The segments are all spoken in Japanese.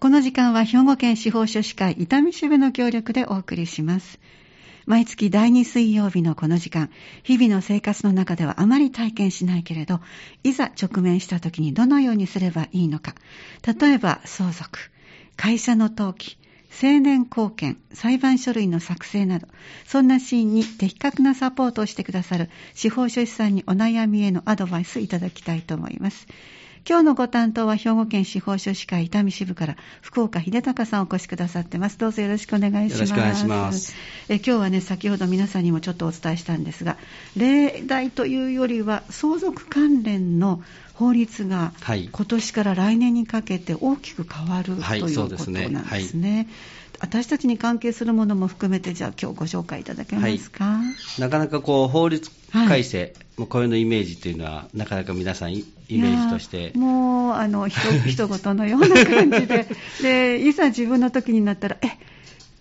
この時間は兵庫県司法書士会伊丹支部の協力でお送りします。毎月第2水曜日のこの時間、日々の生活の中ではあまり体験しないけれど、いざ直面した時にどのようにすればいいのか。例えば相続、会社の登記、青年貢献、裁判書類の作成など、そんなシーンに的確なサポートをしてくださる司法書士さんにお悩みへのアドバイスいただきたいと思います。今日のご担当は兵庫県司法書士会伊丹支部から福岡秀隆さんお越しくださってます。どうぞよろしくお願いします。よろしくお願いします。え今日はね、先ほど皆さんにもちょっとお伝えしたんですが、例題というよりは相続関連の法律が今年から来年にかけて大きく変わる、はい、ということなんですね。はい私たちに関係するものも含めて、じゃあ、今日ご紹介いただけますか、はい、なかなかこう法律改正、はい、こういうのイメージというのは、なかなか皆さん、イメージとして。もう、あの、ひと 事のような感じで、で、いざ自分の時になったら、え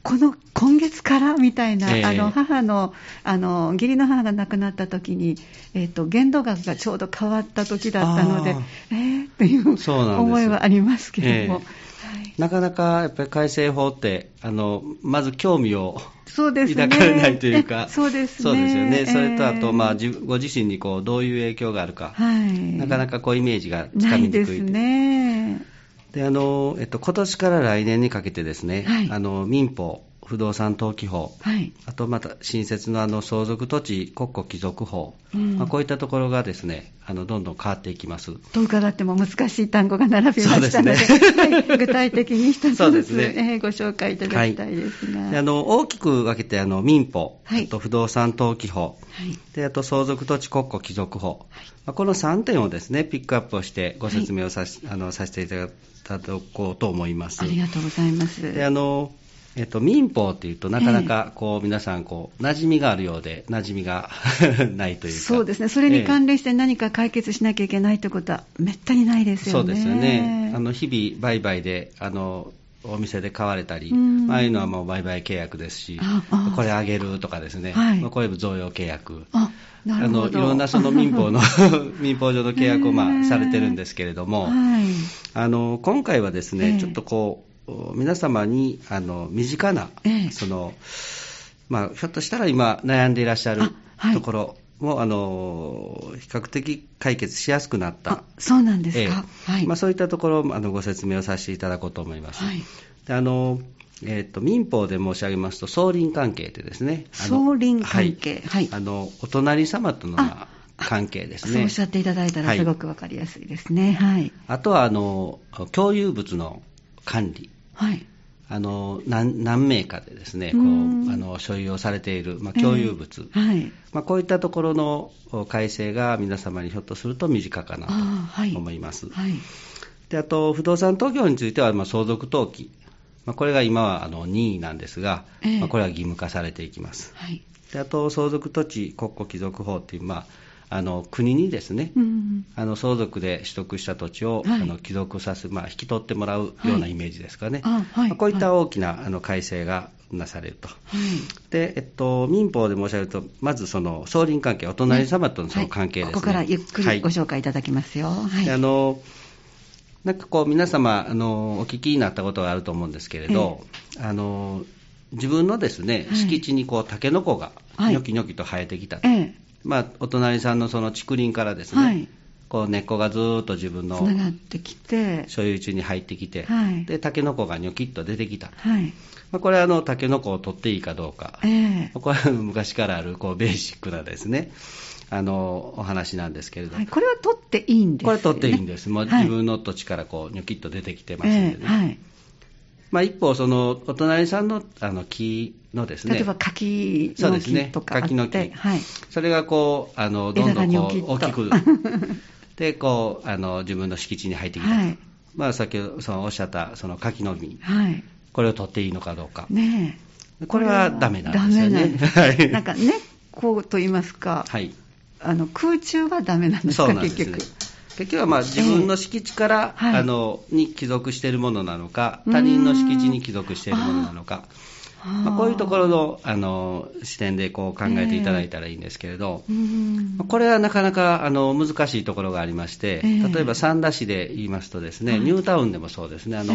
この今月からみたいな、えー、あの母のあの義理の母が亡くなった時に、えーと、限度額がちょうど変わった時だったので、えー、っていう思いはありますけれども、なかなかやっぱり改正法って、あのまず興味を抱かれないというか、そうですね、そうですよね、それとあと、まあ、ご自身にこうどういう影響があるか、はい、なかなかこうイメージがつかみにくいですね。であのえっと今年から来年にかけてですね、はい、あの民法不動産登記法、はい、あとまた新設のあの相続土地国庫帰属法、うん、まあ、こういったところがですねあのどんどん変わっていきます。と伺っても難しい単語が並びましたので、ね。はい、具体的に一つずつ、ね。えー、ご紹介いただきたいですが、はい、あの大きく分けてあの民法、あと不動産登記法、であと相続土地国庫帰属法、まあ、この3点をですねピックアップをしてご説明をさ,、あのさせていただこうと思います。ありがとうございます。であのえっと、民法っていうとなかなかこう、えー、皆さんこう馴染みがあるようで馴染みが ないというか。そうですね。それに関連して何か解決しなきゃいけないということはめったにないですよね。そうですよね。あの日々売買であのお店で買われたり、ああいうのはもう売買契約ですし、これあげるとかですね、はい、これ贈与契約、あのいろんなその民法の 民法上の契約をまあされてるんですけれども、はい、あの今回はですね、ちょっとこう、皆様にあの身近な、ええ、そのまあ、ひょっとしたら今悩んでいらっしゃるところも、はい、あの比較的解決しやすくなったそうなんですか、えはい。まあ、そういったところをあのご説明をさせていただこうと思います。はい、であのえーと、民法で申し上げますと、相隣関係でですね、相隣関係、はい、あのお隣様との関係ですね。そうおっしゃっていただいたら、すごくわかりやすいですね。はい、あとはあの共有物の管理、はい、あの何何名かでですねこうあの所有をされている、まあ、共有物、えー、はい。まあ、こういったところの改正が皆様にひょっとすると身近かなと思います。はい、であと不動産登記については、まあ、相続登記、まあ、これが今はあの任意なんですが、えー、まあ、これは義務化されていきます。はい、であと相続土地国庫帰属法という、まああの国にですね、うん、あの相続で取得した土地を、はい、あの帰属させ、まあ、引き取ってもらうようなイメージですかね、はい、こういった大きな、あの改正がなされると、はい、でえっと、民法で申し上げると、まずその相隣関係、お隣様とのその関係ですね、ここからゆっくりご紹介いただきますよ。あのなんかこう皆様あのお聞きになったことがあると思うんですけれど、えあの自分のですね、敷地にこうタケノコがニョキニョキと生えてきたと、えまあ、お隣さんのその竹林からですね、はい、こう根っこがずっと自分の所有地に入ってきて、はい、でタケノコがニョキッと出てきた、はい。まあ、これはあのタケノコを取っていいかどうか、えー、これは昔からあるこうベーシックなですねあのお話なんですけれど、はい、これは取っていいんです、ね、これ取っていいんです、もう自分の土地からこうニョキッと出てきてますんでね、えーはい。まあ、一方、そのお隣さんのあの木のですね、例えば柿の木とか柿の木、はい、それがこうあのどんどんこう大きく。でこうあの自分の敷地に入ってきた、はい、まあ、先ほどそのおっしゃったその柿の実、はい、これを取っていいのかどうか、ね、これはダメなんですよね。なんなんか根っこと言いますか、はい、あの空中はダメなんですか、結局。結局はまあ自分の敷地から、えーはい、あのに帰属しているものなのか、他人の敷地に帰属しているものなのか、まあ、こういうところのあの視点でこう考えていただいたらいいんですけれど、えー、これはなかなかあの難しいところがありまして、例えば三田市で言いますとですね、はい、ニュータウンでもそうですね、あの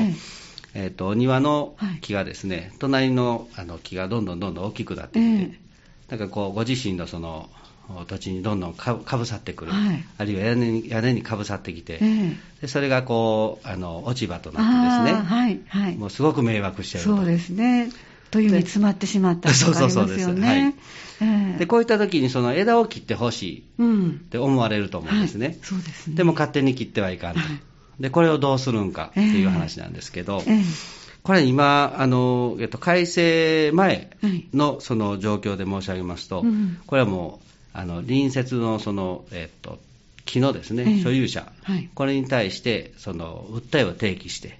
えーと、お庭の木がですね、はい、隣のあの木がどんどんどんどん大きくなっていって、えー、なんかこうご自身のその土地にどんどんかぶさってくる、はい、あるいは屋根に屋根にかぶさってきて、えー、でそれがこうあの落ち葉となってですね、はいはい、もうすごく迷惑してるそうですね。というに詰まってしまったとかありますよね。でこういった時にその枝を切ってほしい。って思われると思うんですね。そうですね。でも勝手に切ってはいかんと。はい、でこれをどうするんかっていう話なんですけど、これ今あの、えっと、改正前のその状況で申し上げますと、これはもうあの隣接のその、えっと、木のですね、所有者、これに対してその訴えを提起して、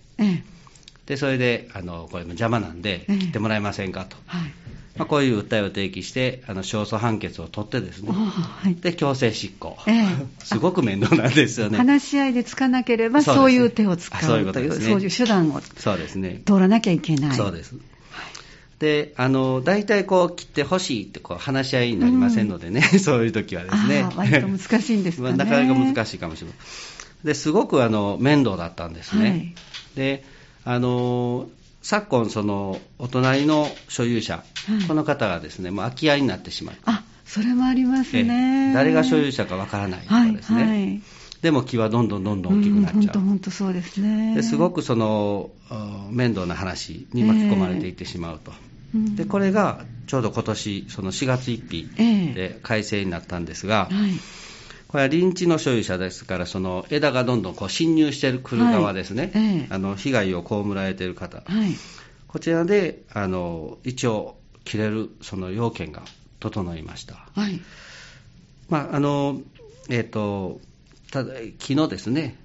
でそれであのこれも邪魔なんで切ってもらえませんかと、はい。まあ、こういう訴えを提起してあの勝訴判決を取ってですね、はい、で強制執行、えー、すごく面倒なんですよね。話し合いでつかなければそういう手を使うというそういう、ね、そういう手段をそうです、ね、通らなきゃいけない。そうです。であの大体こう切ってほしいってこう話し合いになりませんのでね、うん、そういう時はですね。割と難しいんですかね。なかなか難しいかもしれないですごくあの面倒だったんですね、はい、であの昨今、そのお隣の所有者、はい、この方がですねもう空き家になってしまうあそれもありますね。誰が所有者かわからないとかですね、はいはい、でも木はどんどんどんどん大きくなっちゃう、本当本当そうですね。ですごくその面倒な話に巻き込まれていってしまうと、えー、でこれがちょうど今年その4月1日で改正になったんですが、えーはいこれは臨地の所有者ですから、その枝がどんどんこう侵入してくる側ですね、はい。ええ、あの被害を被られている方、はい、こちらであの一応、切れるその要件が整いました。はい。まああのえーと、木のですね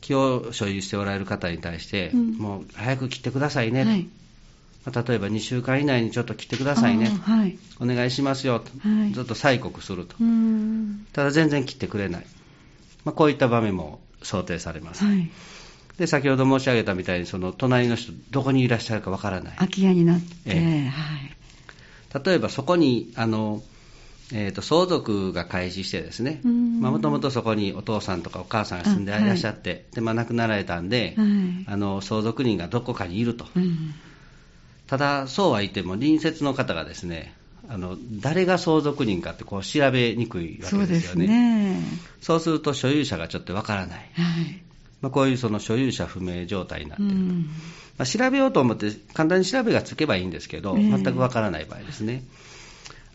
木を所有しておられる方に対して、うん、もう早く切ってくださいね、はい、例えば2週間以内にちょっと来てくださいね、はい、お願いしますよ。と、はい、ずっと催告すると、ただ全然来てくれない、まあ、こういった場面も想定されます。はい。で先ほど申し上げたみたいにその隣の人どこにいらっしゃるかわからない。空き家になって、えー、はい、例えばそこにあの、えーと、相続が開始してですね。もともとそこにお父さんとかお母さんが住んでいらっしゃって、はい、でまあ、亡くなられたんで、はい、あの相続人がどこかにいると、ただ、そうは言っても隣接の方がですね、あの誰が相続人かってこう調べにくいわけですよね。そうね。そうすると所有者がちょっとわからない。はい。まあ、こういうその所有者不明状態になっていると、まあ、調べようと思って簡単に調べがつけばいいんですけど、全くわからない場合ですね。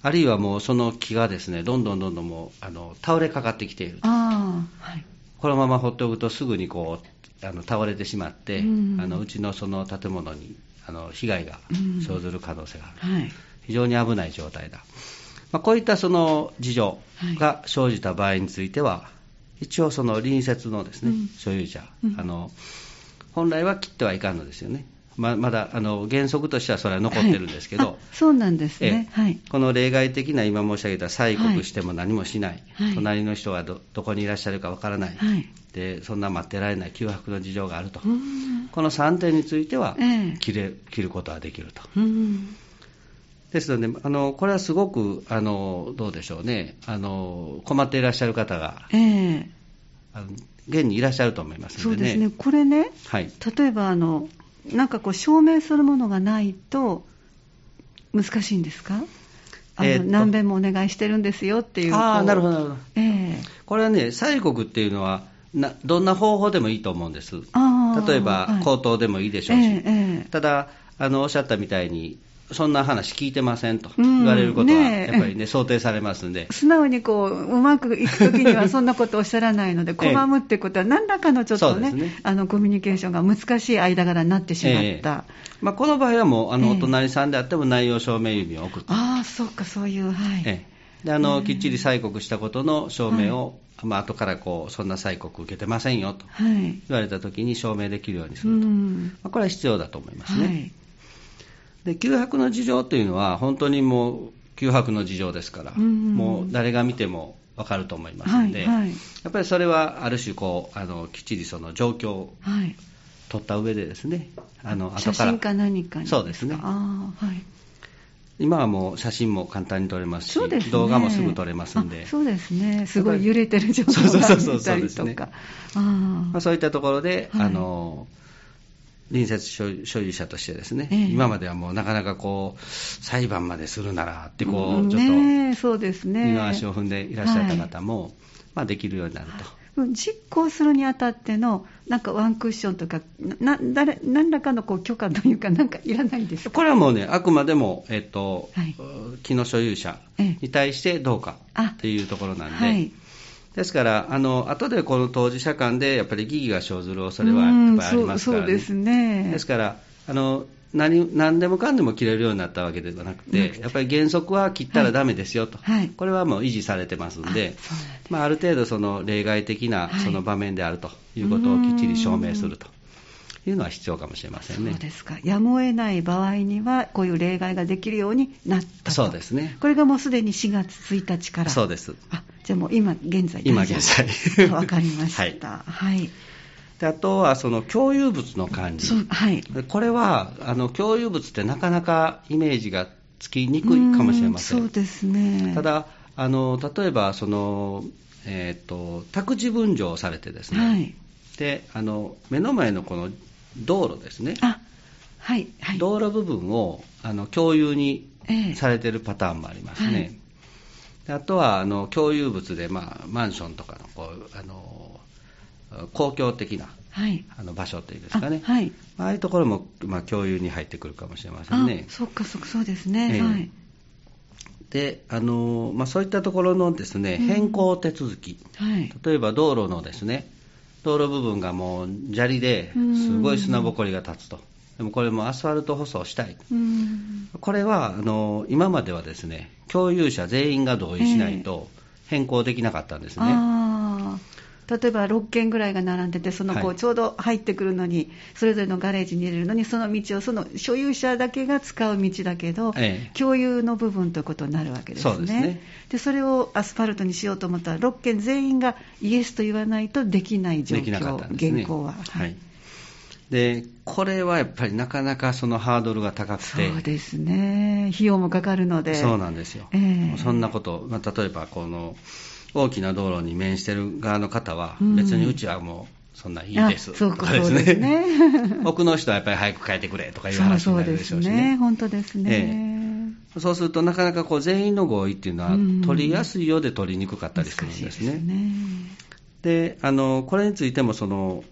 あるいはもうその木がですねどんどんどんどんもうあの倒れかかってきていると、はい、このまま放っておくとすぐにこうあの倒れてしまって、うん、あのうちのその建物にあの被害が生ずる可能性がある、うんはい、非常に危ない状態だ、まあ、こういったその事情が生じた場合については、一応、その隣接のですね、うん、所有者、あの、本来は切ってはいかんのですよね。ままだあの原則としてはそれは残ってるんですけど、はい、そうなんですね、はい、この例外的な今申し上げた催告しても何もしない、はい、隣の人がどこにいらっしゃるかわからない、でそんな待ってられない窮迫の事情があると、この3点については切れ、切ることはできると。ですので、あのこれはすごくあのどうでしょうね。あの、困っていらっしゃる方が、えー、現にいらっしゃると思いますので、ね、そうですね、これね、はい、例えばあのなんかこう証明するものがないと難しいんですか？あの、えー、何遍もお願いしてるんですよっていうあなるほどなるほど、えー、これはね催告っていうのはなどんな方法でもいいと思うんです。例えば口頭でもいいでしょうし、はいえー、ただあのおっしゃったみたいにそんな話聞いてませんと言われることは、やっぱりね、想定されますんで。素直にこう、うまくいくときにはそんなことおっしゃらないので、拒むってことは、何らかのちょっとね、ね。あの、コミュニケーションが難しい間柄になってしまった。えー、まあ、この場合はもう、あの、お隣さんであっても内容証明郵便を送って。ああ、そうか、そういう、はい。えー、で、あの、きっちり催告したことの証明を、はいまあ後からこうそんな催告受けてませんよと言われたときに証明できるようにすると、まあ、これは必要だと思いますね。はいで旧泊の事情というのは本当にもう旧泊の事情ですから、もう誰が見ても分かると思いますので、はいはい、やっぱりそれはある種こうあのきっちりその状況を取った上でですね、あの後から。写真か何かに。そうですね。あ、はい、今はもう写真も簡単に撮れますし、ね、動画もすぐ撮れますんで、そうですね、すごい揺れてる状況が見たりとか、まあ、そういったところで、はい、あの隣接所有者としてですね、えー、今まではもうなかなかこう裁判までするならってこう、ちょっと、ね、そうですね。二の足を踏んでいらっしゃった方も、はい、まあ、できるようになると。実行するにあたっての、なんかワンクッションとか、な誰何らかのこう許可というか、なんかいらないんですこれはもうね、あくまでも、えっと、はい、木の所有者に対してどうかというところなんで、はい、ですから、あの後でこの当事者間でやっぱり疑義が生ずる恐れはやっぱりありますから、ね、そうですね。ですからあの何何でもかんでも切れるようになったわけではなくて、やっぱり原則は切ったらだめですよと、はい、これはもう維持されてますんで、あまあ、ある程度その例外的なその場面であるということをきっちり証明すると。いうのは必要かもしれませんね。そうですか。やむを得ない場合には、こういう例外ができるようになったそうですね。これがもうすでに4月1日から。そうです。あ、じゃあもう今現在今現在。わかりました。はい、はいであとはその共有物の管理、はい、これはあの共有物ってなかなかイメージがつきにくいかもしれません。そうですねただあの例えばその、えーと、宅地分譲されてですね、はい、であの目の前のこの道路ですね、はいはい、道路部分をあの共有にされてるパターンもありますね。えー、あとはあの共有物で、まあ、マンションとかのこうあの公共的な、はい、あの場所っていうんですかね、あ,、はい、ああいうところも、まあ、共有に入ってくるかもしれませんね。そっかそっかそうですね、えー、はい。であのまあ、そういったところのですね、変更手続き、はい、例えば道路のですね道路部分がもう砂利ですごい砂ぼこりが立つと、でもこれもアスファルト舗装したい、これはあの今まではですね共有者全員が同意しないと変更できなかったんですね。えー例えば6軒ぐらいが並んでて、そのこうちょうど入ってくるのに、それぞれのガレージに入れるのに、その道をその所有者だけが使う道だけど、ええ、共有の部分ということになるわけですね。そうですね。でそれをアスファルトにしようと思ったら、6軒全員がイエスと言わないとできない状況、ね、現行は。はい、でこれはやっぱりなかなかそのハードルが高くて、そうですね、費用もかかるので、そうなんですよ、えー、そんなこと、まあ、例えばこの大きな道路に面してる側の方は、別にうちはもう、そんないいですそうですね。ね 奥の人はやっぱり早く帰ってくれとかいう話になるでしょうしね。そうですね。ね。ええ、そうするとなかなかこう全員の合意っていうのは取りやすいようで取りにくかったりするんですね。で、ね、あのこれについてもその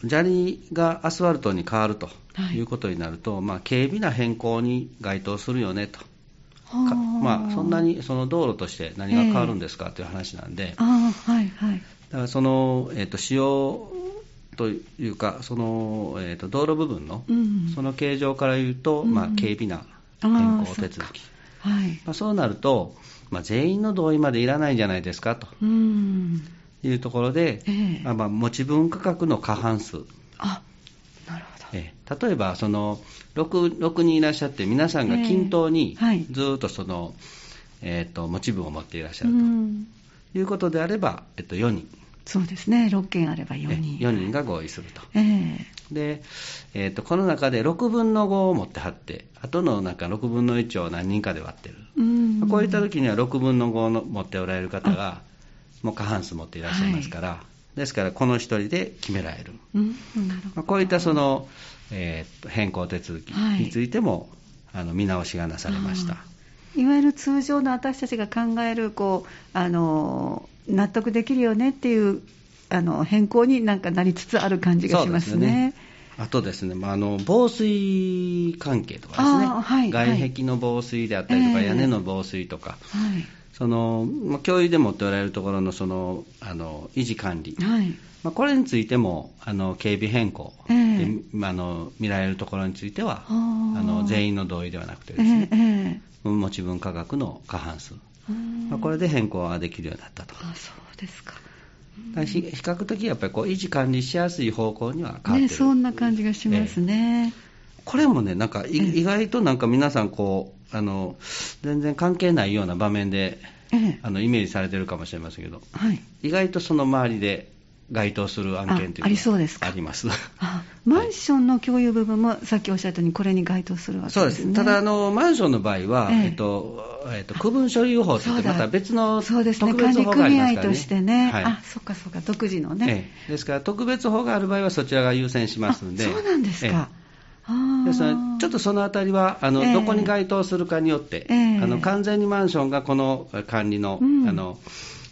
砂利がアスファルトに変わるということになると、はい、まあ、軽微な変更に該当するよねとまあ、そんなにその道路として何が変わるんですかという話なんで、はいはい、だからその、えーと、使用というか、その、えーと、道路部分の、うん、その形状から言うと、うん、まあ、軽微な変更手続き、はい。まあ、そうなると、まあ、全員の同意までいらないんじゃないですかと。いうところで、えー、まあ、持ち分価格の過半数。あえ例えばその 6, 6人いらっしゃって皆さんが均等にずっとその、えー、と持ち分を持っていらっしゃると。いうことであれば、えっと、4人。そうですね。6件あれば4人。4人が合意すると、えー、で、えーと、この中で6分の5を持ってはってあとのなんか6分の1を何人かで割ってる、うこういった時には6分の5の持っておられる方がもう過半数持っていらっしゃいますから、はい。ですからこの1人で決められる、うん。まあ、こういったその、えー、変更手続きについても、はい、あの見直しがなされました。いわゆる通常の私たちが考えるこうあの納得できるよねっていうあの変更になんかなりつつある感じがしますね。あとですね、まあ、あの防水関係とかですね、はい、外壁の防水であったりとか、屋根の防水とか、はいその、まあ、教諭で持っておられるところのそのあの維持管理、はい。まあ、これについてもあの警備変更で、え。ー、あの見られるところについてはあの全員の同意ではなくてですね、えーえー、持ち分価格の過半数、まあ、これで変更ができるようになったと。あそうですか。比較的やっぱりこう維持管理しやすい方向には変わってる、ね、そんな感じがしますね。これもね、なんか意外となんか皆さんこう、あの全然関係ないような場面で、あのイメージされてるかもしれませんけど、はい、意外とその周りで該当する案件というのがありそうですか？あります。マンションの共有部分もさっきおっしゃったように、これに該当するわけですね。そうです。ただあの、マンションの場合は、ええ。っとえっと、区分所有法といって、また別のそうですね、管理組合としてね、はい、あそっかそっか、独自のね、ええ、ですから、特別法がある場合は、そちらが優先しますんで。そうなんですか。ですのちょっとそのあたりはあの、えー、どこに該当するかによって、えー、あの完全にマンションがこの管理の、うん、あの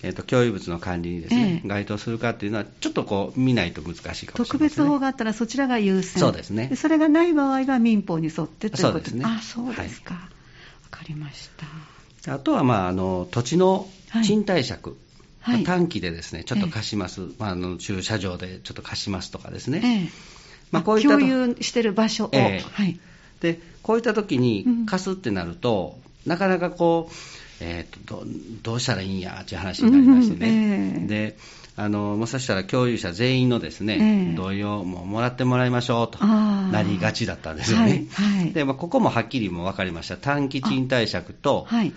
えーと、共有物の管理にですね、えー、該当するかっていうのは、ちょっっとこう見ないと難しいかもしれない、ね、特別法があったらそちらが優先。そうですね。それがない場合は民法に沿ってということ。ですね。あそうですか、わ、はい、かりました。あとは、まあ、あの土地の賃貸借、はい、短期でですねちょっと貸します、えまあ、あの駐車場でちょっと貸しますとかですね、えまあ、こういった共有してる場所を、えはい、でこういった時に貸すってなると、うん、なかなかこうえーと、どうしたらいいんやっていう話になりましてね、うんえー、であのもしかしたら共有者全員のですね、えー、同意をもうもらってもらいましょうとなりがちだったんですよね、はいはい、でまあ、ここもはっきりも分かりました、短期賃貸借と、はい。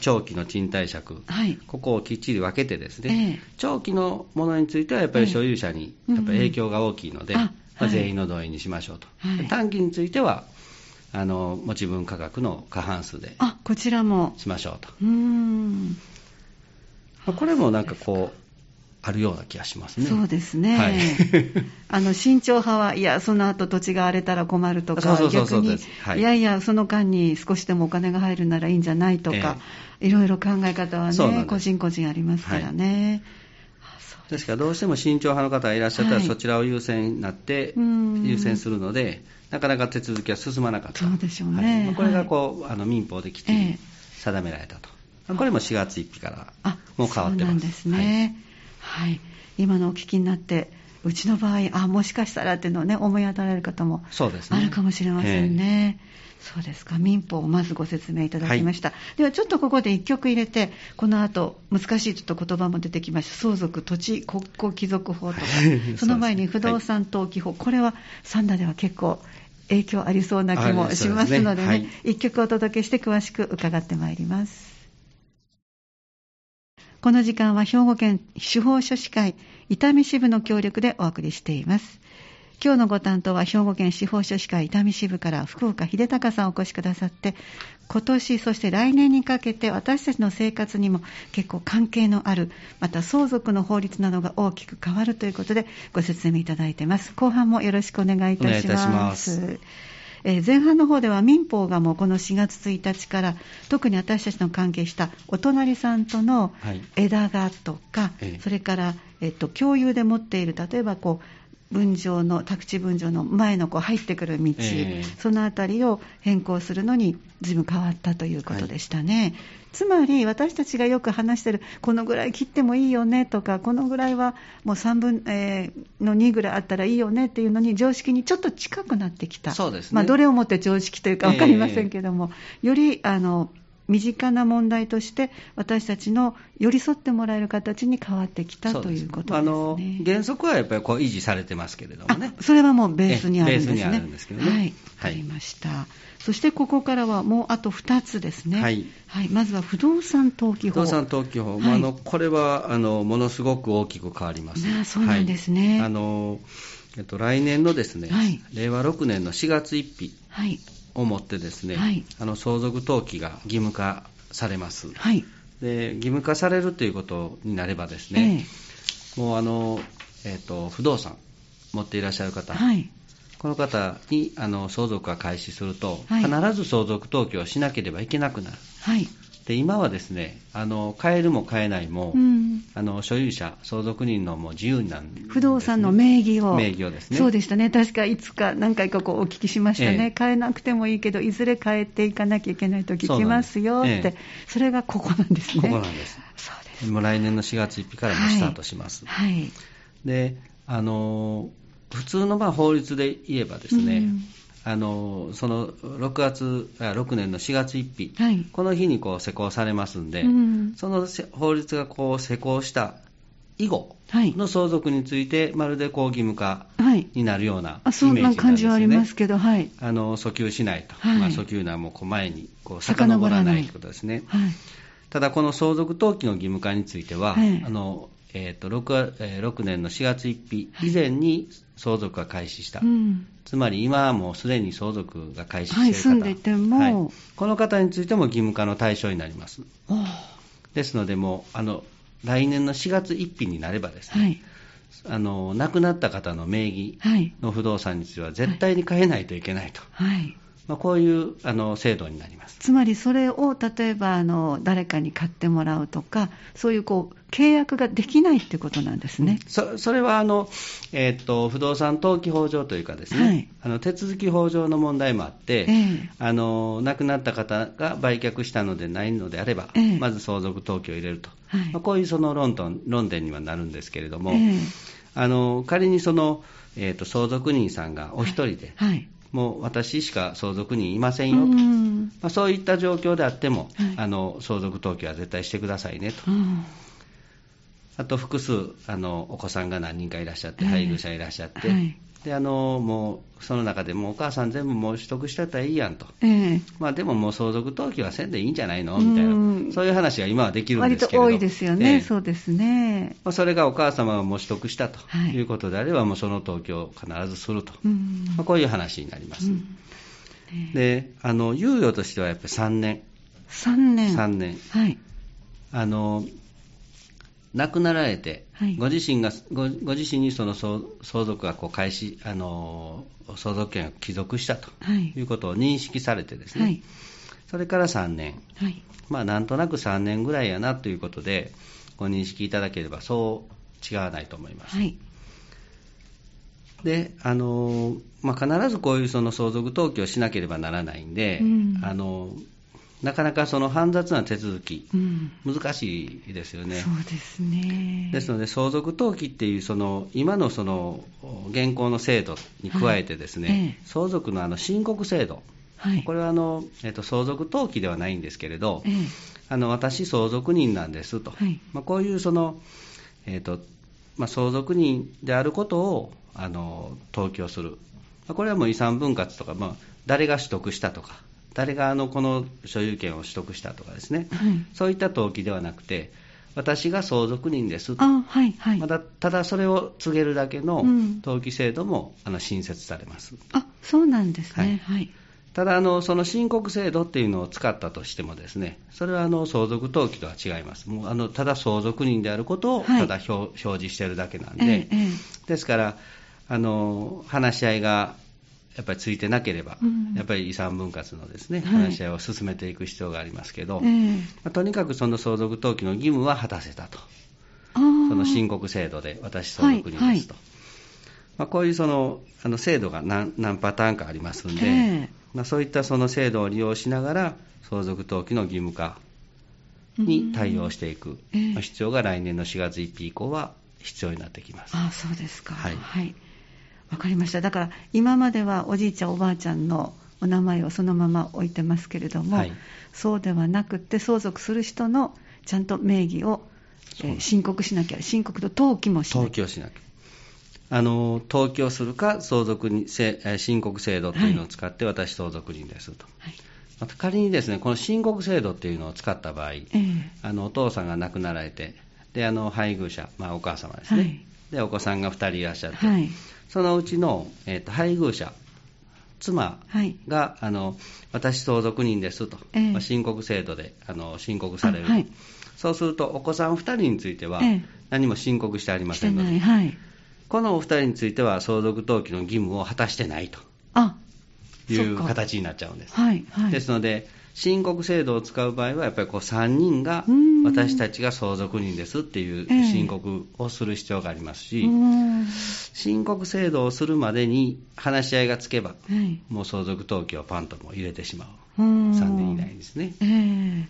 長期の賃貸借、はい、ここをきっちり分けてですね、えー、長期のものについてはやっぱり所有者にやっぱり影響が大きいので、えーまあ、全員の同意にしましょうと、はい、短期についてはあの持ち分価格の過半数であこちらも。しましょうと。うん。これもなんかこうあるような気がしますね。そうですね。はい、あの慎重派はいやその後土地が荒れたら困るとか逆に、はい、いやいやその間に少しでもお金が入るならいいんじゃないとか、えー、いろいろ考え方はね個人個人ありますからね。はい、ですからどうしても慎重派の方がいらっしゃったら、そちらを優先になって優先するので。なかなか手続きは進まなかった。そうでしょうね。はい、これがこう、あの民法できちり定められたと。えー、これも4月1日からもう変わってます。そうなんですね。はい、はい、今のお聞きになって、うちの場合、あ、もしかしたらっていうのをね、思い当たられる方もあるかもしれませんね。そうですか。民法をまずご説明いただきました、はい、ではちょっとここで1曲入れてこの後難しいちょっと言葉も出てきました。相続土地国庫帰属法とか。その前に不動産登記法、はい、これは三田では結構影響ありそうな気もしますのでね、ね。はい、曲お届けして詳しく伺ってまいります。この時間は兵庫県司法書士会伊丹支部の協力でお送りしています。今日のご担当は兵庫県司法書士会伊丹支部から福岡秀隆さんお越しくださって今年そして来年にかけて私たちの生活にも結構関係のあるまた相続の法律などが大きく変わるということでご説明いただいています。後半もよろしくお願いいたします。え前半の方では民法がもうこの4月1日から特に私たちの関係したお隣さんとの枝がとか、はい、それから、えっと、共有で持っている例えばこう分譲の宅地分譲の前のこう入ってくる道、えー、そのあたりを変更するのに随分変わったということでしたね、はい、つまり私たちがよく話してるこのぐらい切ってもいいよねとかこのぐらいはもう3分、えー、の2ぐらいあったらいいよねっていうのに常識にちょっと近くなってきた。そうです、ね、まあ、どれをもって常識というか分かりませんけども、えー、よりあの身近な問題として私たちの寄り添ってもらえる形に変わってきたということです、ね、あの原則はやっぱりこう維持されてますけれどもね。それはもうベースにあるんですね。ベースにあるんですけどね。はいわかりました、はい、そしてここからはもうあと2つですね、はい、はい、まずは不動産登記法。不動産登記法、はい、あのこれはあのものすごく大きく変わります。あそうなんですね、あのえっと、来年のですね、令和6年の4月1日、はいをもってですね、はい、あの相続登記が義務化されます、はい、で義務化されるということになればですね、えー、もうあの、えーと、不動産持っていらっしゃる方、はい、この方にあの相続が開始すると、必ず相続登記をしなければいけなくなる、で今はですねあの買えるも買えないも、うん、あの所有者、相続人のも自由なんです、ね、不動産の名義を、名義をですね。そうでしたね、確かいつか何回かこうお聞きしましたね、ええ、買えなくてもいいけど、いずれ変えていかなきゃいけないと聞きますよって、そえ、それがここなんですね。ここなんです。そうです。もう来年の4月1日からもスタートします。はい、はい、であの普通のまあ法律で言えばですね、うんあのその6月6年の4月1日、はい、この日にこう施行されますんで、うん、その法律がこう施行した以後の相続について、まるでこう義務化になるようなイメージなんですよね、そんな感じはありますけど、はい、あの訴求しないと、はい、まあ、訴求なもう前にこう遡らない。ということですね。ただ、この相続登記の義務化については、あのえーと 6, えー、6年の4月1日以前に相続が開始した、はいうん、つまり今はもうすでに相続が開始している方、はい、住んでても、はい、この方についても義務化の対象になります。ですので、もうあの来年の4月1日になればですね、はい、あの亡くなった方の名義の不動産については絶対に変えないといけないと。はいまあ、こういうあの制度になります。つまりそれを例えばあの誰かに買ってもらうとか、そういうこう契約ができないってことなんですね。そそれはあの、えー、っと不動産登記法上というかですね、はい、あの手続き法上の問題もあって、えー、あの亡くなった方が売却したのでないのであれば、えー、まず相続登記を入れると、はい、まあ、こういうその論論点にはなるんですけれども、あの仮にその、えー、っと相続人さんがお一人で、はい、はいもう私しか相続人いませんよと、まあ、そういった状況であっても、はい、あの相続登記は絶対してくださいねと。あと複数あのお子さんが何人かいらっしゃって、配偶者いらっしゃって、はい、であのもうその中でもお母さん全部もう取得してたらいいやんと、えー、まあ、でももう相続登記はせんでいいんじゃないの？みたいな、そういう話が今はできるんですけど。割と多いですよね、えー、そうですね、まあ、それがお母様がもう取得したとい。うことであれば、はい、もうその登記を必ずすると、まあ、こういう話になります。えー、であの猶予としてはやっぱり3年。3年 ,3 年、はい、あの亡くなられて、はい、ご自身がごご自身にその相続がこう開始あの相続権を帰属したとい。うことを認識されてですね、はい、それから3年、はい、まあなんとなく3年ぐらいやなということでご認識いただければそう違わないと思います。はい。であのまあ、必ずこういうその相続登記をしなければならないんで、うん、あのなかなかその煩雑な手続き、うん、難しいですよね。そうですね。ですので、相続登記っていうその今のその現行の制度に加えてですね、はいええ、相続のあの申告制度、はい、これはあの、えっと、相続登記ではないんですけれど、え、あの私、相続人なんですと、はい、まあ、こういうその、えっとまあ、相続人であることをあの登記をする、まあ、これはもう遺産分割とか、まあ、誰が取得したとか、誰があのこの所有権を取得したとかですね、はい、そういった登記ではなくて、私が相続人ですと、はいはい、まだただそれを告げるだけの登記制度も、うん、あの新設されます。あそうなんですね、はい、はい、ただあの、その申告制度っていうのを使ったとしても、ですねそれはあの相続登記とは違います、もうあのただ相続人であることをただ表,、表示しているだけなんで、ええ、ですからあの、話し合いがやっぱりついてなければ、うん、やっぱり遺産分割のですね、話し合いを進めていく必要がありますけど、はい、まあ、とにかくその相続登記の義務は果たせたと。その申告制度で私相続人ですと。はいはい、まあ、こういうそのあの制度が何何パターンかありますんで、えー、まあ、そういったその制度を利用しながら相続登記の義務化に対応していく、えー、必要が来年の4月1日以降は必要になってきます。あそうですか。はい、はいわかりました。だから今まではおじいちゃんおばあちゃんのお名前をそのまま置いてますけれども、はい、そうではなくて相続する人のちゃんと名義を、えー、申告しなきゃ、申告と登記もしなきゃ。登記をしなきゃ。あの登記をするか、相続に申告制度というのを使って、私、相続人ですと。はい。また仮にですねこの申告制度っていうのを使った場合、えー、あのお父さんが亡くなられて、であの配偶者、まあ、お母様ですね、はい、でお子さんが2人いらっしゃって、はい、そのうちの、えーと、配偶者、妻が、はい、あの私、相続人ですと、えー、まあ、申告制度であの申告される、はい、そうすると、お子さん2人については、何も申告してありませんので、はい、このお二人については、相続登記の義務を果たしてないという形になっちゃうんです。ですので、申告制度を使う場合は、やっぱりこう3人が私たちが相続人ですっていう申告をする必要がありますし、申告制度をするまでに話し合いがつけば、もう相続登記をパンとも入れてしまう、3年以内ですね。えー、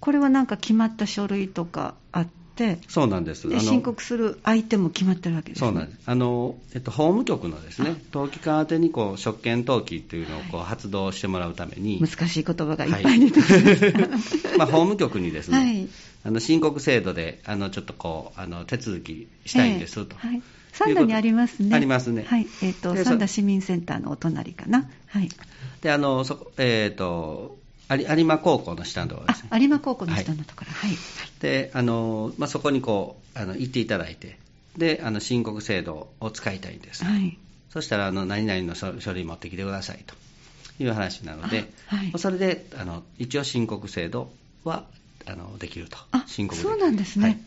これはなんか決まった書類とかあって、そうなんですで申告する相手も決まってるわけです、ね、そうなんですあの、えっと、法務局のですね登記官宛てにこう職権登記というのをこう発動してもらうために、難しい言葉がいっぱい出てきました、はい、まあ、法務局にですね、はい、あの申告制度であのちょっとこうあの手続きしたいんですと。えーはい三田にありますね。ありますね。はい。えっ、ー、と、三田市民センターのお隣かな。はい。で、あの、そこ、えっ、ー、と、有馬高校の下のところですね。有馬高校の下のところ、はい。はい、で、あの、まあ、そこにこう、あの、行っていただいて、で、あの、申告制度を使いたいんです。はい。そしたら、あの、何々の書類持ってきてくださいという話なので、はい、それで、あの、一応申告制度は、あの、できると。申告そうなんですね。はい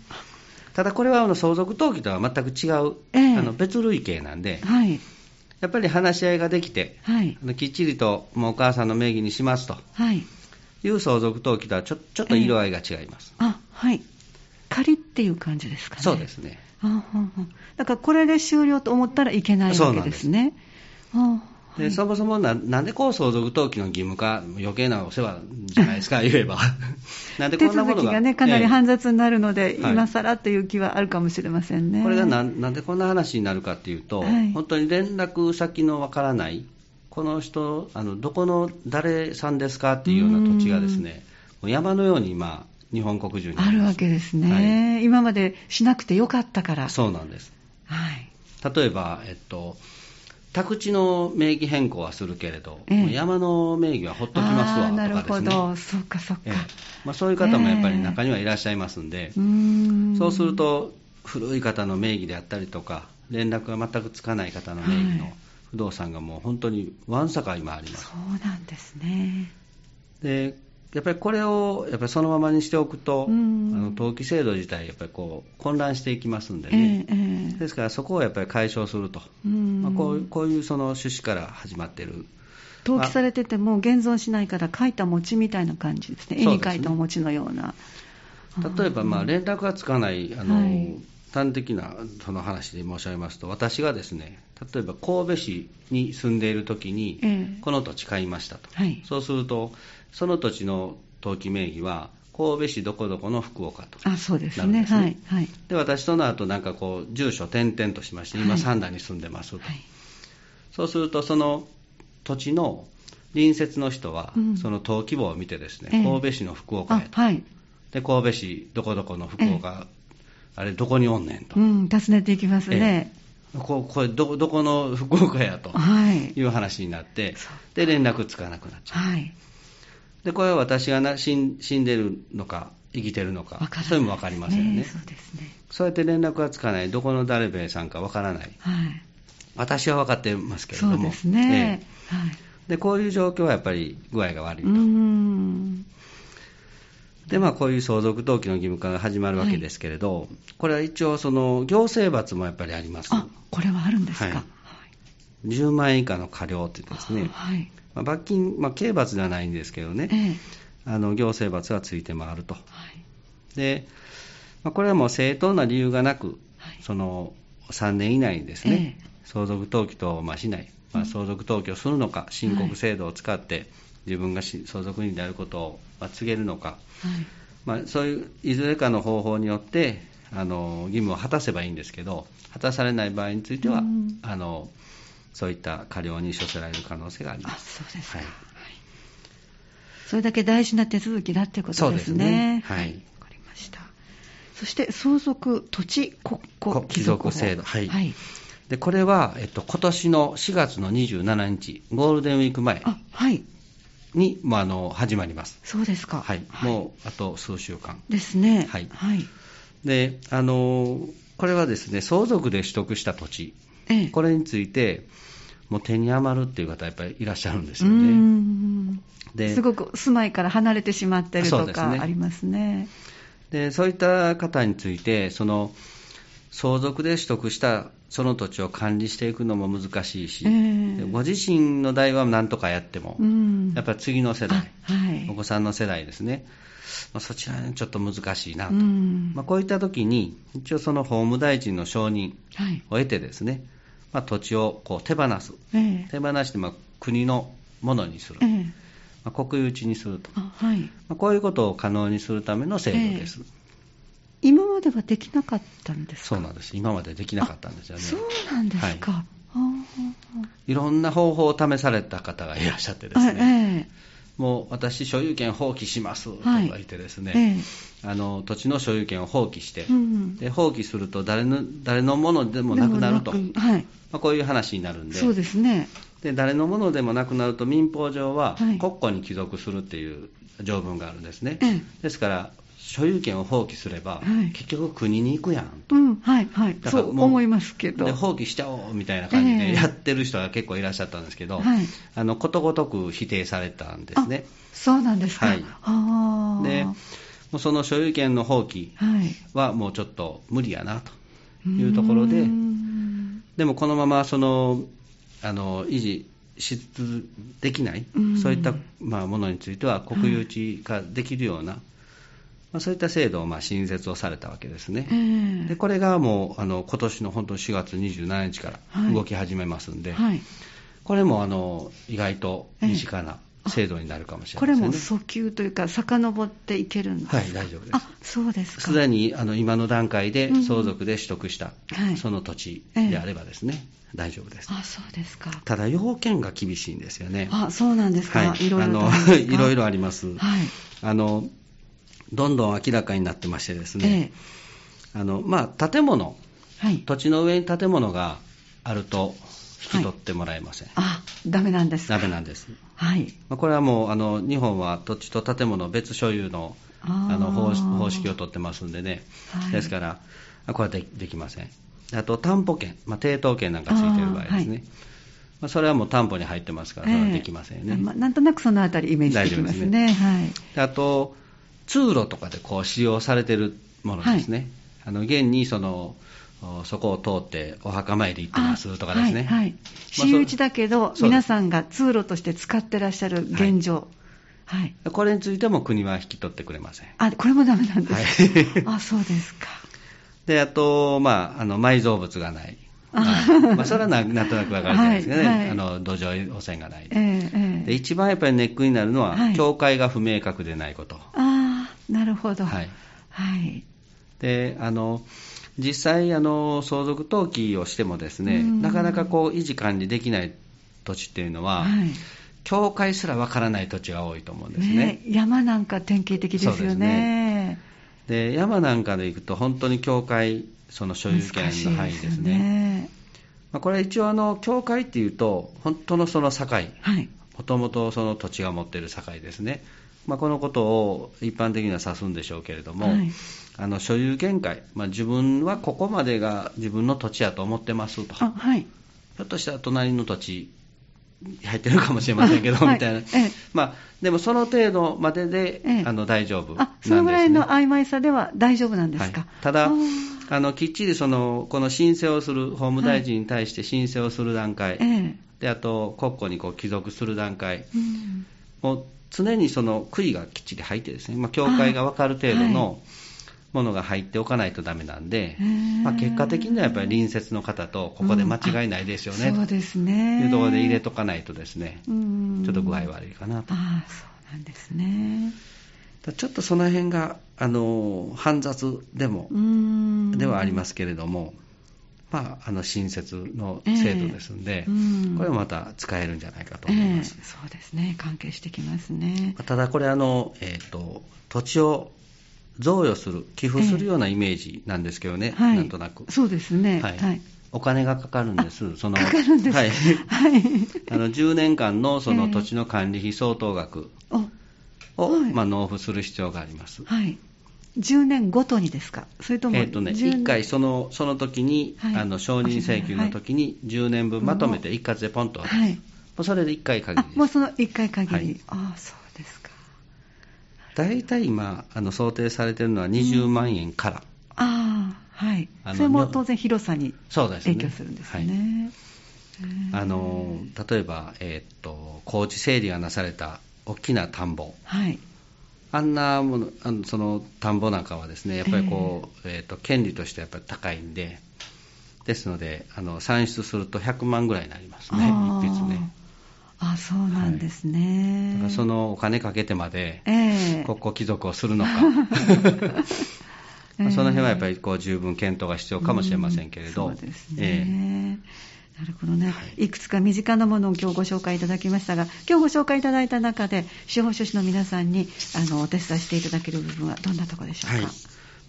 ただこれはあの相続登記とは全く違う、えー、あの別類型なんで、はい、やっぱり話し合いができて、はい、きっちりともうお母さんの名義にしますと、はい、いう相続登記とはちょちょっと色合いが違います。えー、あはい仮っていう感じですかね。そうですね。あだからこれで終了と思ったらいけないわけですね。そうなんですで、はい、そもそもななんでこう相続登記の義務化、余計なお世話じゃないですか、言えば。なんでこんなものが。手続きがね、かなり煩雑になるので、えー、今更という気はあるかもしれませんね。これがなんなんでこんな話になるかっていうと、はい、本当に連絡先のわからない、この人、あのどこの誰さんですかっていうような土地がですね、もう山のように今、日本国中にあるわけですね、はい、今までしなくてよかったから。そうなんです。はい、例えば、えっと、宅地の名義変更はするけれど、ええ、山の名義はほっときますわとかですね。なるほど、そうかそうか、えまあ、そういう方もやっぱり中にはいらっしゃいますんで、んそうすると、古い方の名義であったりとか、連絡が全くつかない方の名義の不動産がもう本当にわんさか今あります。そうなんですね。でやっぱりこれをやっぱりそのままにしておくと、あの登記制度自体、やっぱりこう混乱していきますんでね、えーえー、ですからそこをやっぱり解消すると、まあ、こうこういうその趣旨から始まっている。登記されてても現存しないから書いた餅みたいな感じですね、絵に描いたお餅のような。例えば、まあ、連絡がつかないあの、はい、端的なその話で申し上げますと、私がですね、例えば神戸市に住んでいるときに、この土地買いましたと、はい、そうすると、その土地の登記名義は、神戸市どこどこの福岡と、あそうですね、はい、はい、で私、その後なんかこう、住所転々としまして、今、三田に住んでますと、はい、そうすると、その土地の隣接の人は、その登記簿を見て、ですね、うん、神戸市の福岡へと、はい、で神戸市どこどこの福岡、あれ、どこにおんねんと、うん、訪ねていきますね。ここれど、どこの福岡やとい。う話になって、で連絡つかなくなっちゃう。はいでこれは私がな死ん死んでるのか生きてるのか、それも分かりませんね、そうですね。そうやって連絡がつかない、どこの誰べさんか分からない、はい、私は分かってますけれども、そうですね、えー、はい、でこういう状況はやっぱり具合が悪いと。でまあ、こういう相続登記の義務化が始まるわけですけれど、はい、これは一応、その行政罰もやっぱりあります。あこれはあるんですか、はい、10万円以下の過料ってですね、はい、まあ、罰金、まあ、刑罰ではないんですけどね、ええ、あの行政罰がついて回ると、はい、でまあ、これはもう正当な理由がなく、はい、その3年以内にですね、え、相続登記等をまあしない、まあ、相続登記をするのか、申告制度を使って、自分が相続人であることを告げるのか、はい。まあ、そういういずれかの方法によってあの義務を果たせばいいんですけど、果たされない場合については、あのそういった過料に処せられる可能性があります。そうですか、はい、それだけ大事な手続きだっていうことですね。すねはい。わかりました。そして相続土地国庫帰属制度。はい。はい、でこれは、えっと、今年の4月の27日、ゴールデンウィーク前はいに、まあ、あの始まります。そうですか。はい。はい、もうあと数週間。ですね。はい。はい、で、あのこれはですね、相続で取得した土地、ええ、これについて、もう手に余るっていう方、やっぱりいらっしゃるんですよね。ですごく住まいから離れてしまってるとかありますね。でそういった方について、その相続で取得したその土地を管理していくのも難しいし、えー、ご自身の代は何とかやっても、うん、やっぱり次の世代、はい、お子さんの世代ですね、まあ、そちらにちょっと難しいなと、うん、まあ、こういった時に、一応その法務大臣の承認を得てですね、はいまあ、土地をこう手放す、えー、手放してまあ国のものにする、えー、まあ、国有地にすると、はい。まあ、こういうことを可能にするための制度です。えー、今まではできなかったんですそうなんです、今までできなかったんですよね。そうなんですか、はい、いろんな方法を試された方がいらっしゃってですね、もう私、所有権放棄します。とか言ってですね、はいええ、あの土地の所有権を放棄して、うん、で放棄すると誰の誰のものでもなくなると、はい。まあ、こういう話になるんで、そうですね。で誰のものでもなくなると民法上は国庫に帰属するっていう条文があるんですね、はい、ですから所有権を放棄すれば、はい、結局国に行くやんと、うん、はいはい、そう思いますけど。で放棄しちゃおうみたいな感じでやってる人が結構いらっしゃったんですけど、はい、あのことごとく否定されたんですね。そうなんですか、はい、でもうその所有権の放棄はもうちょっと無理やなというところで、でもこのままそのあの維持しできない、そういった、まあ、ものについては国有地化できるような、まあ、そういった制度をまあ新設をされたわけですね、えー、でこれがもうあの今年の本当4月27日から動き始めますんで、はい。はい、これもあの意外と身近な制度になるかもしれない、ね、これも訴求というか、遡っていけるんですか？はい、大丈夫です。あそうですすでにあの今の段階で相続で取得した、うん、その土地であればですね、えー、大丈夫です。あそうですか。ただ、要件が厳しいんですよね。あそうなんですか、はい、いろいろ いろいろあります。はい。あのどんどん明らかになってましてですね、えー、あのまあ、建物、はい、土地の上に建物があると引き取ってもらえません。はい、あ、ダメなんですダメなんです。はい。まあ、これはもう、あの、日本は土地と建物別所有の、あの方、方式を取ってますんでね。はい、ですから、これはでできません。あと、担保権、まあ、抵当権なんかついてる場合ですね。まあ、それはもう担保に入ってますから、それはできませんね。えー、まあ、なんとなくそのあたりイメージできますね。ねはい、あと、通路とかでこう使用されてるものですね。はい、あの現にそのそこを通ってお墓参り行ってますとかですね。はい、はい。私有地だけど、皆さんが通路として使ってらっしゃる現状。はい。これについても国は引き取ってくれません。あ、これもダメなんです。はい、あ、そうですか。で、あと、まあ、あの、埋蔵物がない。あまあ、それはなんとなくわかるじゃないですかね、はいはい、あの土壌汚染がない、えー、で一番やっぱりネックになるのは、はい、境界が不明確でないこと。ああ、なるほど。はい。はい、であの実際あの、相続登記をしてもですね、なかなかこう維持管理できない土地っていうのは、はい、境界すらわからない土地が多いと思うんですね、ね、山なんか典型的ですよね。で、ね、山なんかで行くと、本当に境界、その所有権の範囲ですね。ね。まあ、これ一応あの、境界っていうと、本当のその境、もともとその土地が持っている境ですね。まあ、このことを一般的には指すんでしょうけれども、はい、あの所有限界、まあ、自分はここまでが自分の土地やと思ってますと、はい、ひょっとしたら隣の土地入ってるかもしれませんけど、みたいな、ええ、まあ、でもその程度までで、え、あの大丈夫、ね、あそのぐらいの曖昧さでは大丈夫なんですか、はい、ただあの、きっちりそのこの申請をする、法務大臣に対して申請をする段階、であと国庫にこう帰属する段階、うん、もう常にその杭がきっちり入ってですね、まあ、境界が分かる程度のものが入っておかないとダメなんで、まあ、結果的にはやっぱり隣接の方とここで間違いないですよね、うん、そうですね。いうところで入れとかないとですね、ちょっと具合悪いかなと。あそうなんですね。ちょっとその辺があの煩雑でもではありますけれども、まあ、あの新設の制度ですんで、えーうん、これまた使えるんじゃないかと思います、えー、そうですね、関係してきますね。ただこれあの、えーと、土地を贈与する、寄付するようなイメージなんですけどね、えー、なんとなく。そうですね、はい、はい。お金がかかるんです、そのかかるんです、はい、はい、あの10年間のその土地の管理費相当額を、まあ、納付する必要があります。はい10年ごとにですか、それとも、えーとね、1回その、その時に、はい、あの承認請求の時に、10年分まとめて一括でポンと、はい、もうそれで1回限り。もうその1回限り、はい、ああ、そうですか。大体今、あの想定されているのは20万円から。うん、ああ、はい。それも当然広さに影響するんですね。あの例えば、えー、っと高地整理がなされた大きな田んぼ、はい、あんなものあのその田んぼなんかはですねやっぱりこう、えー、えー、と権利としてやっぱり高いんでですのであの算出すると100万ぐらいになりますね一筆ね。あそうなんですね、はい、だからそのお金かけてまで、国庫帰属をするのか。まあ、その辺はやっぱりこう十分検討が必要かもしれませんけれど、そうですね、えーなるほどね、はい、いくつか身近なものを今日ご紹介いただきましたが、今日ご紹介いただいた中で、司法書士の皆さんにあのお手伝いしていただける部分はどんなところでしょうか？はい。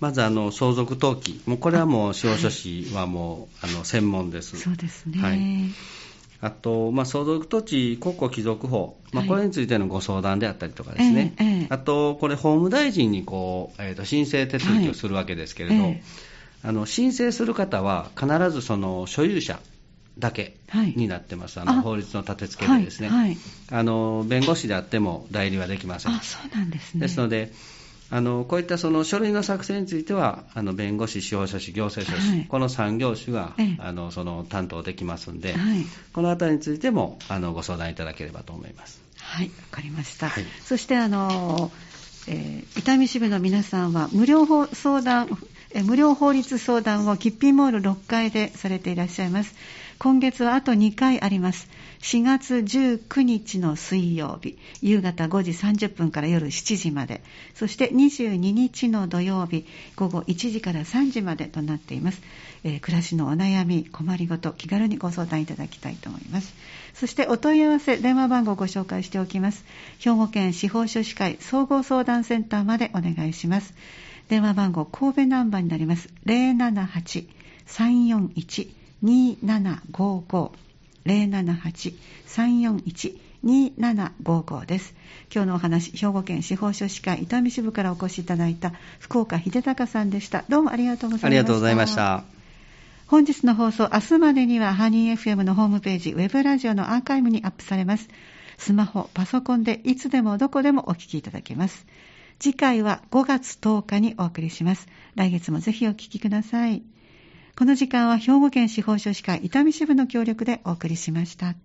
まずあの相続登記、もうこれはもう司法書士はもうあの専門です。そうですね。はい。あと、まあ、相続土地国庫帰属法、まあ、これについてのご相談であったりとかですね、はいえーえ。ー、あと、これ、法務大臣にこう、えーと、申請手続きをするわけですけれど、はい。えー、あの申請する方は必ずその所有者だけになってます、はい、あの法律の立て付けでですね、はいはい、あの弁護士であっても代理はできません。あそうなんですね。ですのであのこういったその書類の作成については、あの弁護士、司法書士、行政書士、はい、この3業種が、あのその担当できますんで、はい、このあたりについてもあのご相談いただければと思います。はい、わかりました。はい、そしてあの、えー、伊丹支部の皆さんは無料相談、え無料法律相談をキッピーモール6階でされていらっしゃいます。今月はあと2回あります。4月19日の水曜日、夕方5時30分から夜7時まで、そして22日の土曜日、午後1時から3時までとなっています。えー、暮らしのお悩み、困りごと、気軽にご相談いただきたいと思います。そしてお問い合わせ、電話番号をご紹介しておきます。兵庫県司法書士会総合相談センターまでお願いします。電話番号、神戸ナンバーになります。078-341 2755 078-341-2755です。今日のお話、兵庫県司法書士会伊丹支部からお越しいただいた福岡秀隆さんでした。どうもありがとうございました。ありがとうございました。本日の放送、明日までにはハニー FM のホームページ、ウェブラジオのアーカイブにアップされます。スマホ、パソコンでいつでもどこでもお聞きいただけます。次回は5月10日にお送りします。来月もぜひお聞きください。この時間は兵庫県司法書士会伊丹支部の協力でお送りしました。